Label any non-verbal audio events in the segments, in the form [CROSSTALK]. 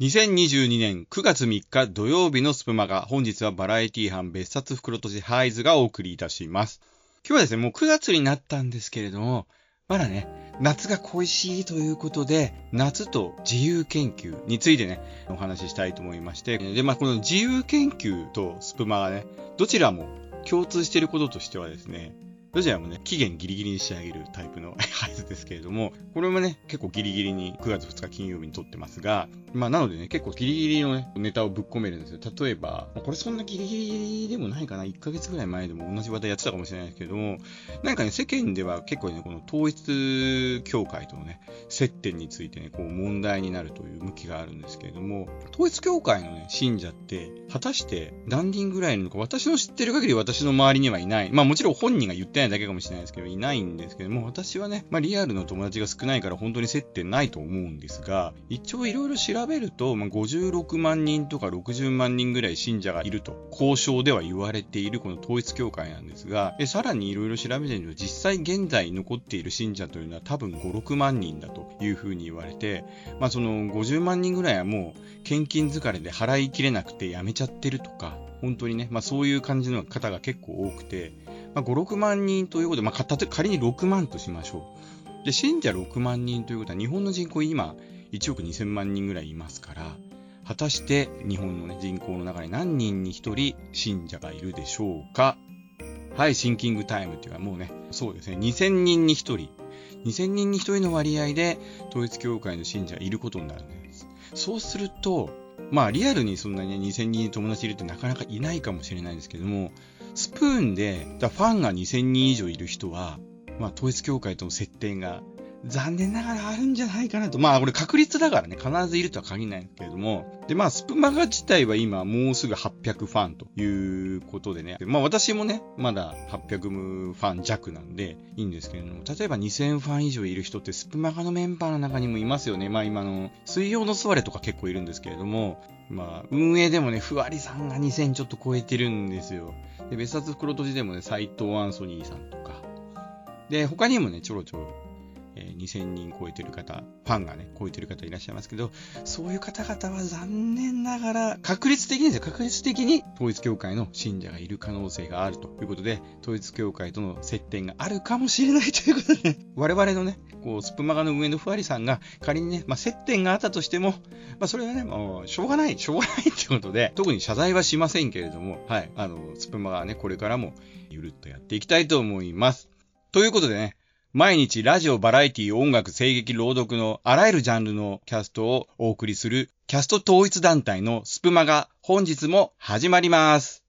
2022年9月3日土曜日のスプマガ、本日はバラエティ班別冊袋とじハイズがお送りいたします。今日はですね、もう9月になったんですけれども、まだね、夏が恋しいということで、夏と自由研究についてね、お話ししたいと思いまして、で、まあ、この自由研究とスプマがね、どちらも共通していることとしてはですね、どちらもね、期限ギリギリに仕上げるタイプの [LAUGHS] ハイズですけれども、これもね、結構ギリギリに9月2日金曜日に撮ってますが、まあなのでね、結構ギリギリのね、ネタをぶっ込めるんですよ。例えば、これそんなギリギリでもないかな、1ヶ月ぐらい前でも同じ話題やってたかもしれないですけども、なんかね、世間では結構ね、この統一教会とのね、接点についてね、こう問題になるという向きがあるんですけれども、統一教会のね、信者って、果たして何人ぐらいいるのか、私の知ってる限り私の周りにはいない。まあもちろん本人が言ってないだけかもしれないですけど、いないんですけども、私はね、まあリアルの友達が少ないから本当に接点ないと思うんですが、一応いろいろ調べると、まあ、56万人とか60万人ぐらい信者がいると、交渉では言われているこの統一教会なんですが、でさらにいろいろ調べてみると、実際現在残っている信者というのは多分5、6万人だというふうに言われて、まあその50万人ぐらいはもう献金疲れで払いきれなくて辞めちゃってるとか、本当にね、まあそういう感じの方が結構多くて、まあ5、6万人ということで、まあ仮に6万としましょう。で、信者6万人ということは日本の人口今1億2000万人ぐらいいますから、果たして日本の、ね、人口の中に何人に1人信者がいるでしょうかはい、シンキングタイムっていうかもうね、そうですね、2000人に1人、2000人に1人の割合で統一教会の信者がいることになるんです。そうすると、まあリアルにそんなに、ね、2000人に友達いるってなかなかいないかもしれないですけども、スプーンでファンが2000人以上いる人は、まあ統一教会との接点が残念ながらあるんじゃないかなと。まあ、これ確率だからね、必ずいるとは限らないけれども。で、まあ、スプマガ自体は今もうすぐ800ファンということでね。まあ、私もね、まだ800ファン弱なんでいいんですけれども、例えば2000ファン以上いる人ってスプマガのメンバーの中にもいますよね。まあ、今の、水曜の座れとか結構いるんですけれども、まあ、運営でもね、ふわりさんが2000ちょっと超えてるんですよ。で、別冊袋閉じでもね、斎藤アンソニーさんとか。で、他にもね、ちょろちょろえ2000人超えてる方、ファンがね、超えてる方いらっしゃいますけど、そういう方々は残念ながら、確率的にですよ、確率的に統一教会の信者がいる可能性があると。いうことで、統一教会との接点があるかもしれない。ということで、我々のね、こう、スプマガの上のふわりさんが仮にね、まあ、接点があったとしても、まあ、それはね、もう、しょうがない、しょうがないってことで、特に謝罪はしませんけれども、はい、あの、スプマガはね、これからも、ゆるっとやっていきたいと思います。ということでね、毎日ラジオ、バラエティ、音楽、声劇、朗読のあらゆるジャンルのキャストをお送りするキャスト統一団体のスプマが本日も始まります。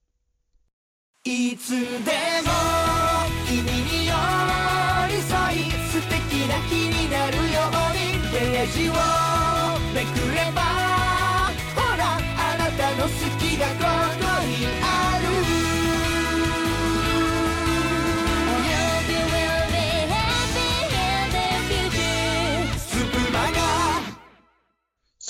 いつでも君に寄り添い素敵な日になるようにページを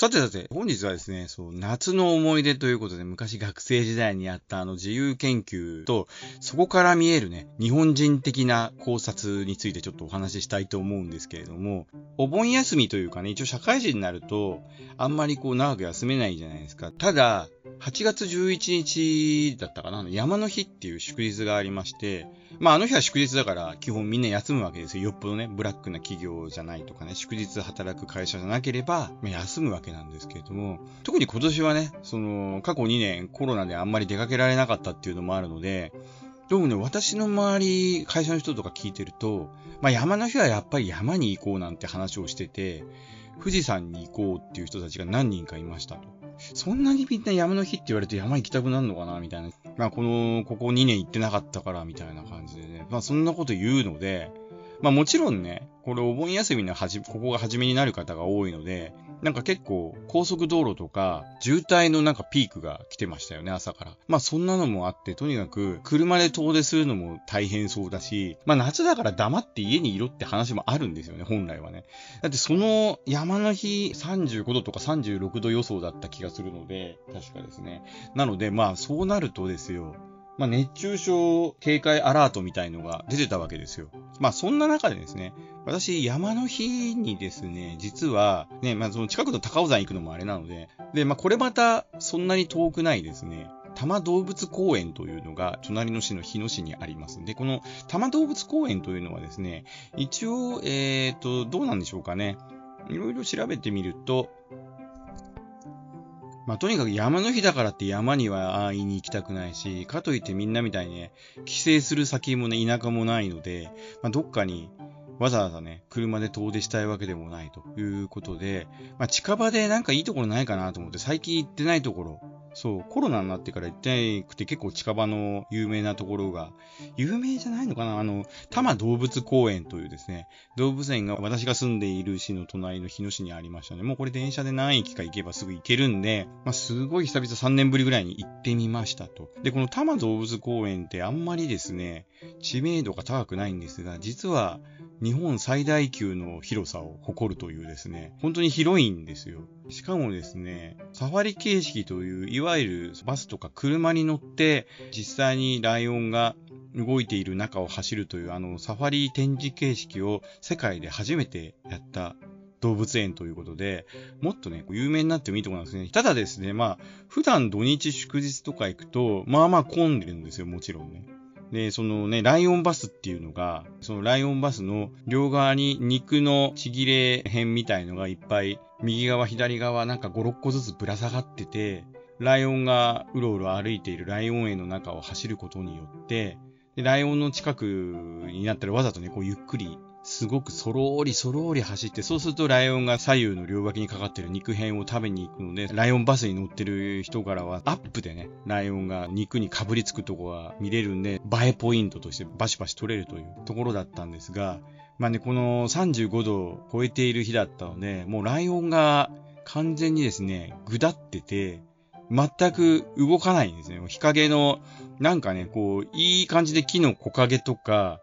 さてさて、本日はですね、そう、夏の思い出ということで、昔学生時代にやったあの自由研究と、そこから見えるね、日本人的な考察についてちょっとお話ししたいと思うんですけれども、お盆休みというかね、一応社会人になると、あんまりこう長く休めないじゃないですか。ただ、8月11日だったかな、山の日っていう祝日がありまして、まああの日は祝日だから基本みんな休むわけですよ。よっぽどね、ブラックな企業じゃないとかね、祝日働く会社じゃなければ、まあ休むわけなんですけれども、特に今年はね、その、過去2年コロナであんまり出かけられなかったっていうのもあるので、どうもね、私の周り、会社の人とか聞いてると、まあ山の日はやっぱり山に行こうなんて話をしてて、富士山に行こうっていう人たちが何人かいましたと。そんなにみんな山の日って言われて山行きたくなるのかなみたいな。まあこの、ここ2年行ってなかったからみたいな感じでね。まあそんなこと言うので、まあもちろんね、これお盆休みのはじ、ここが初めになる方が多いので、なんか結構高速道路とか渋滞のなんかピークが来てましたよね、朝から。まあそんなのもあって、とにかく車で遠出するのも大変そうだし、まあ夏だから黙って家にいろって話もあるんですよね、本来はね。だってその山の日35度とか36度予想だった気がするので、確かですね。なのでまあそうなるとですよ、まあ、熱中症警戒アラートみたいのが出てたわけですよ。まあ、そんな中でですね、私、山の日にですね、実は、ね、まあ、その近くの高尾山行くのもあれなので、で、まあ、これまた、そんなに遠くないですね、多摩動物公園というのが、隣の市の日野市にあります。で、この多摩動物公園というのはですね、一応、えっ、と、どうなんでしょうかね。いろいろ調べてみると、まあ、とにかく山の日だからって山には会いに行きたくないし、かといってみんなみたいにね、帰省する先もね、田舎もないので、まあ、どっかにわざわざね、車で遠出したいわけでもないということで、まあ、近場でなんかいいところないかなと思って、最近行ってないところ、そう、コロナになってから行ってなくて結構近場の有名なところが、有名じゃないのかな？あの、多摩動物公園というですね、動物園が私が住んでいる市の隣の日野市にありましたね。もうこれ電車で何駅か行けばすぐ行けるんで、まあ、すごい久々3年ぶりぐらいに行ってみましたと。で、この多摩動物公園ってあんまりですね、知名度が高くないんですが、実は日本最大級の広さを誇るというですね、本当に広いんですよ。しかもですね、サファリ形式という、いわゆるバスとか車に乗って、実際にライオンが動いている中を走るという、あの、サファリ展示形式を世界で初めてやった動物園ということで、もっとね、有名になってもいいところなんですね。ただですね、まあ、普段土日祝日とか行くと、まあまあ混んでるんですよ、もちろんね。で、そのね、ライオンバスっていうのが、そのライオンバスの両側に肉のちぎれ編みたいのがいっぱい、右側、左側なんか5、6個ずつぶら下がってて、ライオンがうろうろ歩いているライオン園の中を走ることによって、でライオンの近くになったらわざとね、こうゆっくりすごくそろーりそろーり走って、そうするとライオンが左右の両脇にかかってる肉片を食べに行くので、ライオンバスに乗ってる人からはアップでね、ライオンが肉にかぶりつくとこが見れるんで、映えポイントとしてバシバシ取れるというところだったんですが、まあね、この35度を超えている日だったので、もうライオンが完全にですね、ぐだってて、全く動かないんですね。日陰の、なんかね、こう、いい感じで木の木陰とか、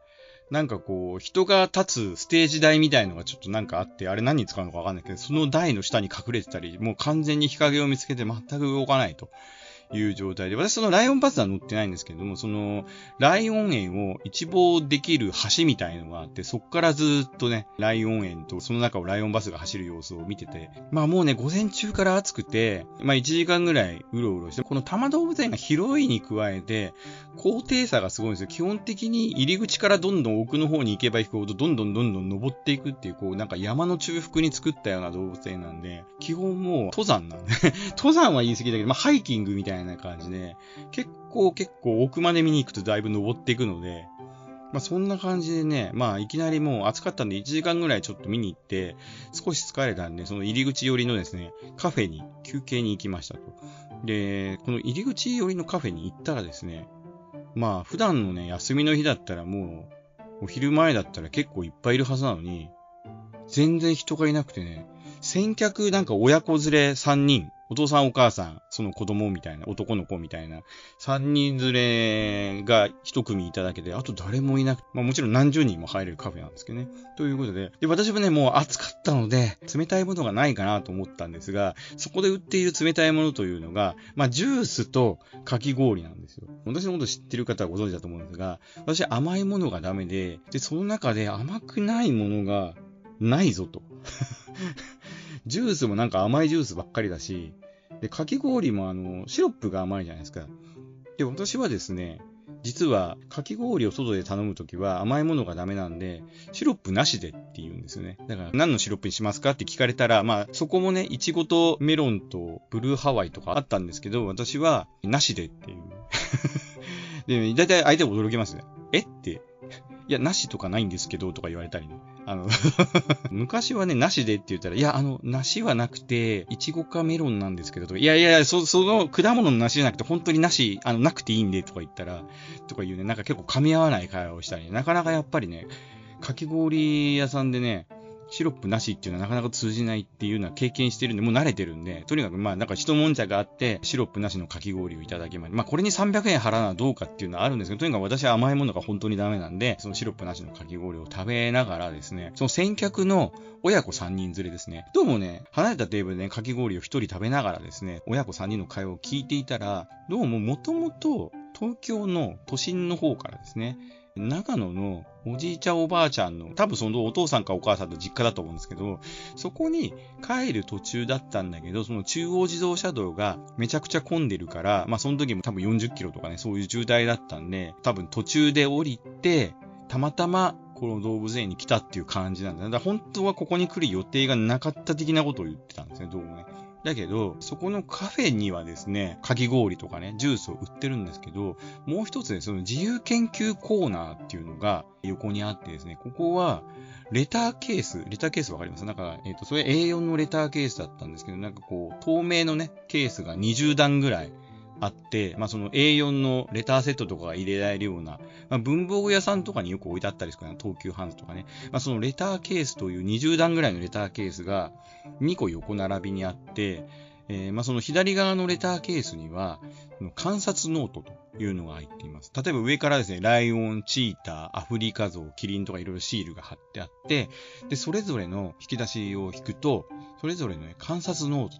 なんかこう、人が立つステージ台みたいのがちょっとなんかあって、あれ何に使うのかわかんないけど、その台の下に隠れてたり、もう完全に日陰を見つけて全く動かないと。いう状態で、私そのライオンバスは乗ってないんですけども、その、ライオン園を一望できる橋みたいのがあって、そっからずっとね、ライオン園とその中をライオンバスが走る様子を見てて、まあもうね、午前中から暑くて、まあ1時間ぐらいうろうろして、この多摩動物園が広いに加えて、高低差がすごいんですよ。基本的に入り口からどんどん奥の方に行けば行くほど、どんどんどんどん登っていくっていう、こう、なんか山の中腹に作ったような動物園なんで、基本もう登山なんで、[LAUGHS] 登山は言い過ぎだけど、まあハイキングみたいないな感じで、結構結構奥まで見に行くとだいぶ登っていくので、まあそんな感じでね、まあいきなりもう暑かったんで1時間ぐらいちょっと見に行って、少し疲れたんで、その入り口寄りのですね、カフェに休憩に行きましたと。で、この入り口寄りのカフェに行ったらですね、まあ普段のね、休みの日だったらもう、お昼前だったら結構いっぱいいるはずなのに、全然人がいなくてね、先客なんか親子連れ3人、お父さんお母さん、その子供みたいな、男の子みたいな、3人連れが1組いただけで、あと誰もいなく、まあもちろん何十人も入れるカフェなんですけどね。ということで、で、私もね、もう暑かったので、冷たいものがないかなと思ったんですが、そこで売っている冷たいものというのが、まあジュースとかき氷なんですよ。私のこと知ってる方はご存知だと思うんですが、私甘いものがダメで、で、その中で甘くないものがないぞと。[LAUGHS] ジュースもなんか甘いジュースばっかりだし、で、かき氷もあの、シロップが甘いじゃないですか。で、私はですね、実は、かき氷を外で頼むときは甘いものがダメなんで、シロップなしでって言うんですよね。だから、何のシロップにしますかって聞かれたら、まあ、そこもね、いちごとメロンとブルーハワイとかあったんですけど、私は、なしでっていう。[LAUGHS] で、だいたい相手も驚きますね。えって。いや、なしとかないんですけど、とか言われたりね。あの、[LAUGHS] 昔はね、なしでって言ったら、いや、あの、梨はなくて、いちごかメロンなんですけど、とかいやいやいや、そその果物の梨じゃなくて、本当に梨、あの、なくていいんで、とか言ったら、とか言うね、なんか結構噛み合わない会話をしたり、なかなかやっぱりね、かき氷屋さんでね、シロップなしっていうのはなかなか通じないっていうのは経験してるんで、もう慣れてるんで、とにかくまあなんか一悶茶があって、シロップなしのかき氷をいただきました。まあこれに300円払うのはどうかっていうのはあるんですけど、とにかく私は甘いものが本当にダメなんで、そのシロップなしのかき氷を食べながらですね、その先客の親子3人連れですね、どうもね、離れたテーブルで、ね、かき氷を1人食べながらですね、親子3人の会話を聞いていたら、どうももともと東京の都心の方からですね、長野のおじいちゃんおばあちゃんの、多分そのお父さんかお母さんと実家だと思うんですけど、そこに帰る途中だったんだけど、その中央自動車道がめちゃくちゃ混んでるから、まあその時も多分40キロとかね、そういう渋滞だったんで、多分途中で降りて、たまたまこの動物園に来たっていう感じなんだね。だから本当はここに来る予定がなかった的なことを言ってたんですね、どうもね。だけど、そこのカフェにはですね、かき氷とかね、ジュースを売ってるんですけど、もう一つね、その自由研究コーナーっていうのが横にあってですね、ここは、レターケース、レターケースわかります？なんか、えっ、と、それ A4 のレターケースだったんですけど、なんかこう、透明のね、ケースが20段ぐらいあって、まあその A4 のレターセットとかが入れられるような、まあ文房具屋さんとかによく置いてあったりするかな、東急ハンズとかね。まあそのレターケースという20段ぐらいのレターケースが2個横並びにあって、えーまあその左側のレターケースには、観察ノートというのが入っています。例えば上からですね、ライオン、チーター、アフリカゾウ、キリンとかいろいろシールが貼ってあって、で、それぞれの引き出しを引くと、それぞれの、ね、観察ノート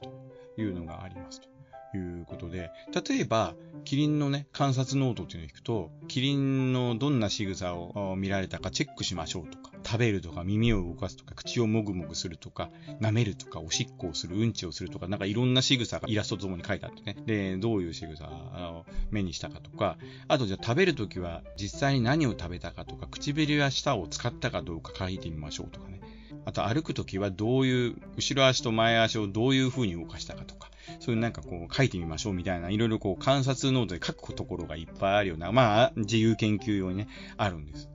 というのがありますと。いうことで、例えば、キリンのね、観察ノートっていうのを引くと、キリンのどんな仕草を見られたかチェックしましょうとか、食べるとか、耳を動かすとか、口をもぐもぐするとか、舐めるとか、おしっこをする、うんちをするとか、なんかいろんな仕草がイラストとともに書いてあってね。で、どういう仕草を目にしたかとか、あとじゃあ食べるときは実際に何を食べたかとか、唇や舌を使ったかどうか書いてみましょうとかね。あと歩くときはどういう、後ろ足と前足をどういう風に動かしたかとか、そういうなんかこう書いてみましょうみたいな、いろいろこう観察ノートで書くところがいっぱいあるような、まあ自由研究用にね、あるんです。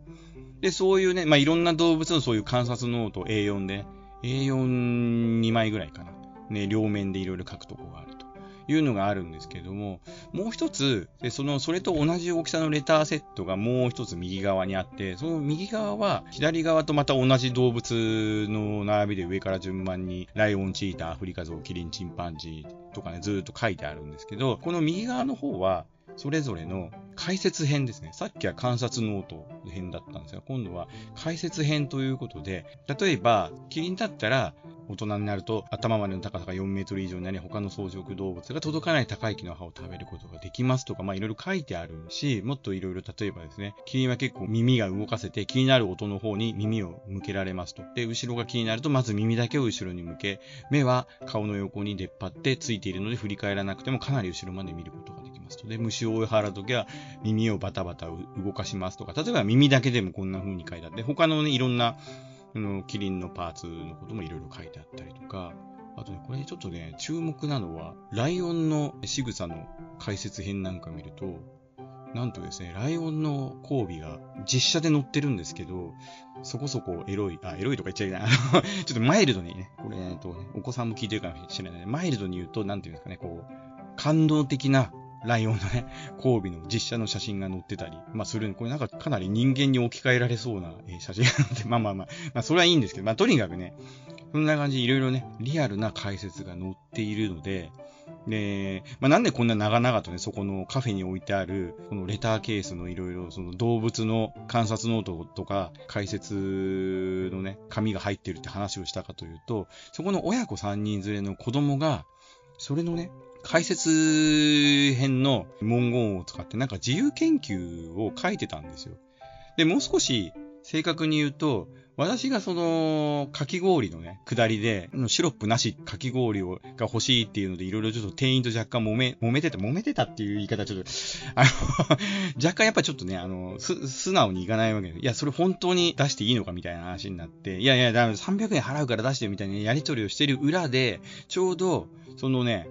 で、そういうね、まあいろんな動物のそういう観察ノート A4 で、A42 枚ぐらいかな。ね、両面でいろいろ書くところがあると。いうのがあるんですけども、もう一つ、でその、それと同じ大きさのレターセットがもう一つ右側にあって、その右側は、左側とまた同じ動物の並びで上から順番に、ライオン、チーター、アフリカゾウ、キリン、チンパンジーとかね、ずっと書いてあるんですけど、この右側の方は、それぞれの解説編ですね。さっきは観察ノート編だったんですが、今度は解説編ということで、例えば、キリンだったら、大人になると頭までの高さが4メートル以上になり、他の草食動物が届かない高い木の葉を食べることができますとか、まあいろいろ書いてあるし、もっといろいろ例えばですね、キリンは結構耳が動かせて気になる音の方に耳を向けられますと。で、後ろが気になるとまず耳だけを後ろに向け、目は顔の横に出っ張ってついているので振り返らなくてもかなり後ろまで見ることができますと。で、虫を追い払うときは耳をバタバタ動かしますとか、例えば耳だけでもこんな風に書いてあって、他のね、いろんなあの、キリンのパーツのこともいろいろ書いてあったりとか、あとね、これちょっとね、注目なのは、ライオンの仕草の解説編なんか見ると、なんとですね、ライオンの交尾が実写で載ってるんですけど、そこそこエロい、あ、エロいとか言っちゃいけない。[LAUGHS] ちょっとマイルドにね、これ、えっと、お子さんも聞いてるかもしれないね。マイルドに言うと、なんていうんですかね、こう、感動的なライオンのね、交尾の実写の写真が載ってたり、まあ、するこれなんかかなり人間に置き換えられそうなえ写真が載って、[LAUGHS] まあまあまあ、まあ、それはいいんですけど、まあ、とにかくね、そんな感じでいろいろね、リアルな解説が載っているので、で、まあ、なんでこんな長々とね、そこのカフェに置いてある、このレターケースのいろいろ、その動物の観察ノートとか、解説のね、紙が入ってるって話をしたかというと、そこの親子3人連れの子供が、それのね、解説編の文言を使ってなんか自由研究を書いてたんですよ。で、もう少し正確に言うと、私がその、かき氷のね、下りで、シロップなしかき氷をが欲しいっていうので、いろいろちょっと店員と若干揉め、揉めてた、揉めてたっていう言い方ちょっと、あの、[LAUGHS] 若干やっぱちょっとね、あの、す、素直にいかないわけで、いや、それ本当に出していいのかみたいな話になって、いやいや、だめ300円払うから出してみたいなやり取りをしてる裏で、ちょうど、そのね、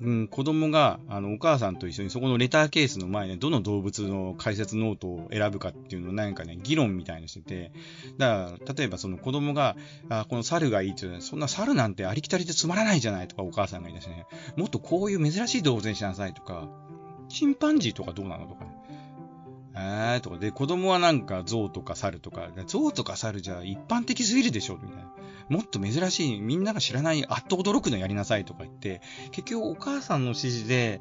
うん、子供が、あの、お母さんと一緒にそこのレターケースの前で、どの動物の解説ノートを選ぶかっていうのをなんかね、議論みたいにしてて、だから、例えばその子供が、あ、この猿がいいって言うのはそんな猿なんてありきたりでつまらないじゃないとかお母さんが言い出してね、もっとこういう珍しい動物にしなさいとか、チンパンジーとかどうなのとかね。えーとか、で、子供はなんか象とか猿とか、象とか猿じゃ一般的すぎるでしょみたいな。もっと珍しい、みんなが知らない、あっと驚くのやりなさいとか言って、結局お母さんの指示で、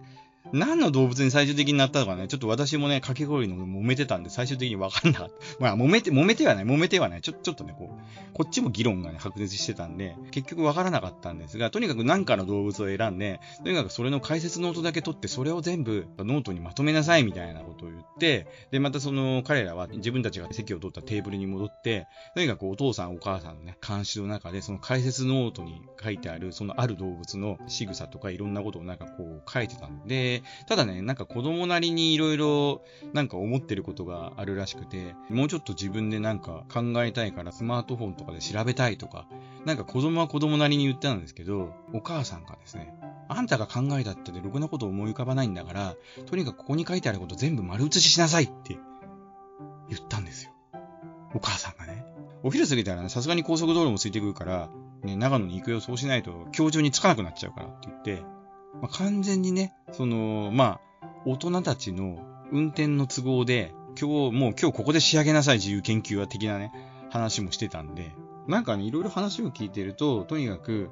何の動物に最終的になったのかね、ちょっと私もね、かき氷の揉めてたんで、最終的に分かんなかった。[LAUGHS] まあ、揉めて、揉めてはない、揉めてはない。ちょ、ちょっとね、こう、こっちも議論がね、白熱してたんで、結局分からなかったんですが、とにかく何かの動物を選んで、とにかくそれの解説ノートだけ取って、それを全部ノートにまとめなさいみたいなことを言って、で、またその、彼らは自分たちが席を取ったテーブルに戻って、とにかくお父さんお母さんのね、監視の中で、その解説ノートに書いてある、そのある動物の仕草とかいろんなことをなんかこう書いてたんで、ただね、なんか子供なりにいろいろなんか思ってることがあるらしくて、もうちょっと自分でなんか考えたいからスマートフォンとかで調べたいとか、なんか子供は子供なりに言ってたんですけど、お母さんがですね、あんたが考えたってでろくなこと思い浮かばないんだから、とにかくここに書いてあること全部丸写ししなさいって言ったんですよ。お母さんがね。お昼過ぎたらね、さすがに高速道路も空いてくるから、ね、長野に行くよ、そうしないと今日中に着かなくなっちゃうからって言って、まあ、完全にね、その、まあ、大人たちの運転の都合で、今日、もう今日ここで仕上げなさい、自由研究は的なね、話もしてたんで、なんかね、いろいろ話を聞いてると、とにかく、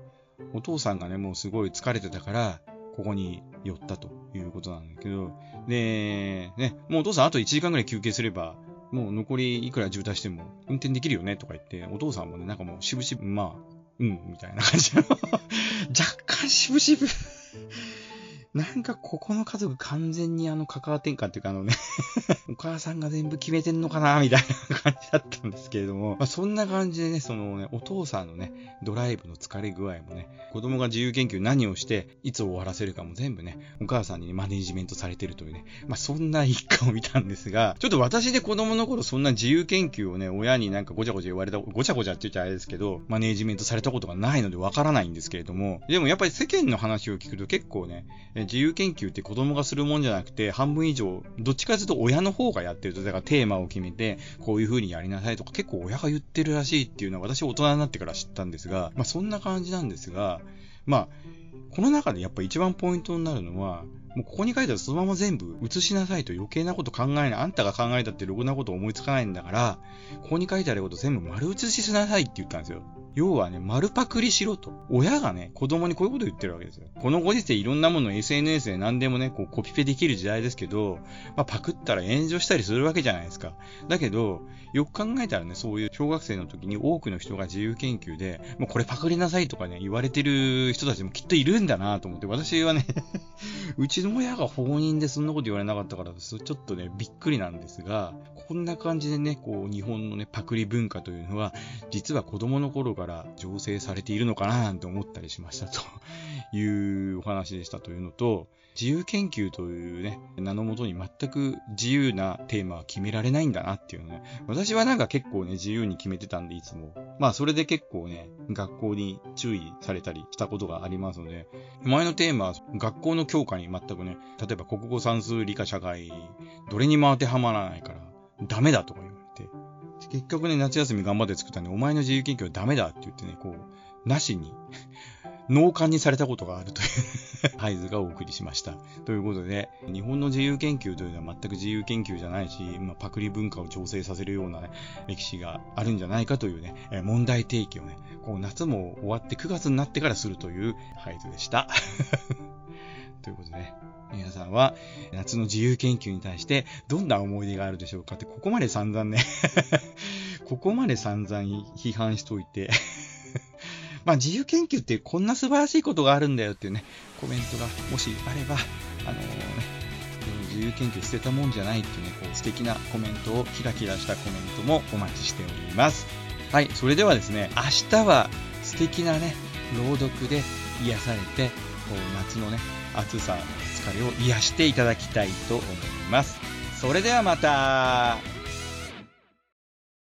お父さんがね、もうすごい疲れてたから、ここに寄ったということなんだけど、で、ね、もうお父さんあと1時間ぐらい休憩すれば、もう残りいくら渋滞しても運転できるよねとか言って、お父さんもね、なんかもうしぶしぶ、まあ、うん、みたいな感じの、[LAUGHS] 若干しぶ。唉 [LAUGHS] なんかここの家族完全にあの関わ転換っていうかあのね、[LAUGHS] お母さんが全部決めてんのかなみたいな感じだったんですけれども、まあ、そんな感じでね、そのね、お父さんのね、ドライブの疲れ具合もね、子供が自由研究何をして、いつ終わらせるかも全部ね、お母さんに、ね、マネジメントされてるというね、まあそんな一家を見たんですが、ちょっと私で子供の頃そんな自由研究をね、親になんかごちゃごちゃ言われた、ごちゃごちゃって言っちゃあれですけど、マネジメントされたことがないのでわからないんですけれども、でもやっぱり世間の話を聞くと結構ね、自由研究って子供がするもんじゃなくて、半分以上、どっちかというと親の方がやってると、だからテーマを決めて、こういう風にやりなさいとか、結構親が言ってるらしいっていうのは私大人になってから知ったんですが、まあそんな感じなんですが、まあ、この中でやっぱ一番ポイントになるのは、もうここに書いてあるそのまま全部写しなさいと余計なこと考えない。あんたが考えたってろくなこと思いつかないんだから、ここに書いてあること全部丸写ししなさいって言ったんですよ。要はね、丸パクリしろと。親がね、子供にこういうこと言ってるわけですよ。このご時世いろんなもの SNS で何でもね、こうコピペできる時代ですけど、まあパクったら炎上したりするわけじゃないですか。だけど、よく考えたらね、そういう小学生の時に多くの人が自由研究で、もうこれパクりなさいとかね、言われてる人たちもきっといるんだなと思って、私はね、[LAUGHS] うちの親が放任でそんなこと言われなかったから、ちょっとね、びっくりなんですが、こんな感じでね、こう、日本のね、パクリ文化というのは、実は子供の頃がから醸成されているのかななんて思ったりしましたと [LAUGHS] いうお話でしたというのと、自由研究というね、名のもとに全く自由なテーマは決められないんだなっていうね。私はなんか結構ね、自由に決めてたんで、いつも。まあ、それで結構ね、学校に注意されたりしたことがありますので、前のテーマは学校の教科に全くね、例えば国語算数理科社会、どれにも当てはまらないから、ダメだとか言。結局ね、夏休み頑張って作ったんで、お前の自由研究はダメだって言ってね、こう、なしに、[LAUGHS] 脳幹にされたことがあるという [LAUGHS] 合図がお送りしました。ということで、日本の自由研究というのは全く自由研究じゃないし、まあ、パクリ文化を調整させるような、ね、歴史があるんじゃないかというね、え問題提起をね、こう夏も終わって9月になってからするという合図でした。ということで、ね、皆さんは夏の自由研究に対してどんな思い出があるでしょうかって、ここまで散々ね [LAUGHS] ここまで散々批判しといて [LAUGHS] まあ自由研究ってこんな素晴らしいことがあるんだよっていうね、コメントがもしあれば、あのね、自由研究捨てたもんじゃないっていうね、こう素敵なコメントを、キラキラしたコメントもお待ちしております。はい、それではですね、明日は素敵なね、朗読で癒されて、こう夏のね、暑さ、疲れを癒していただきたいと思います。それではまた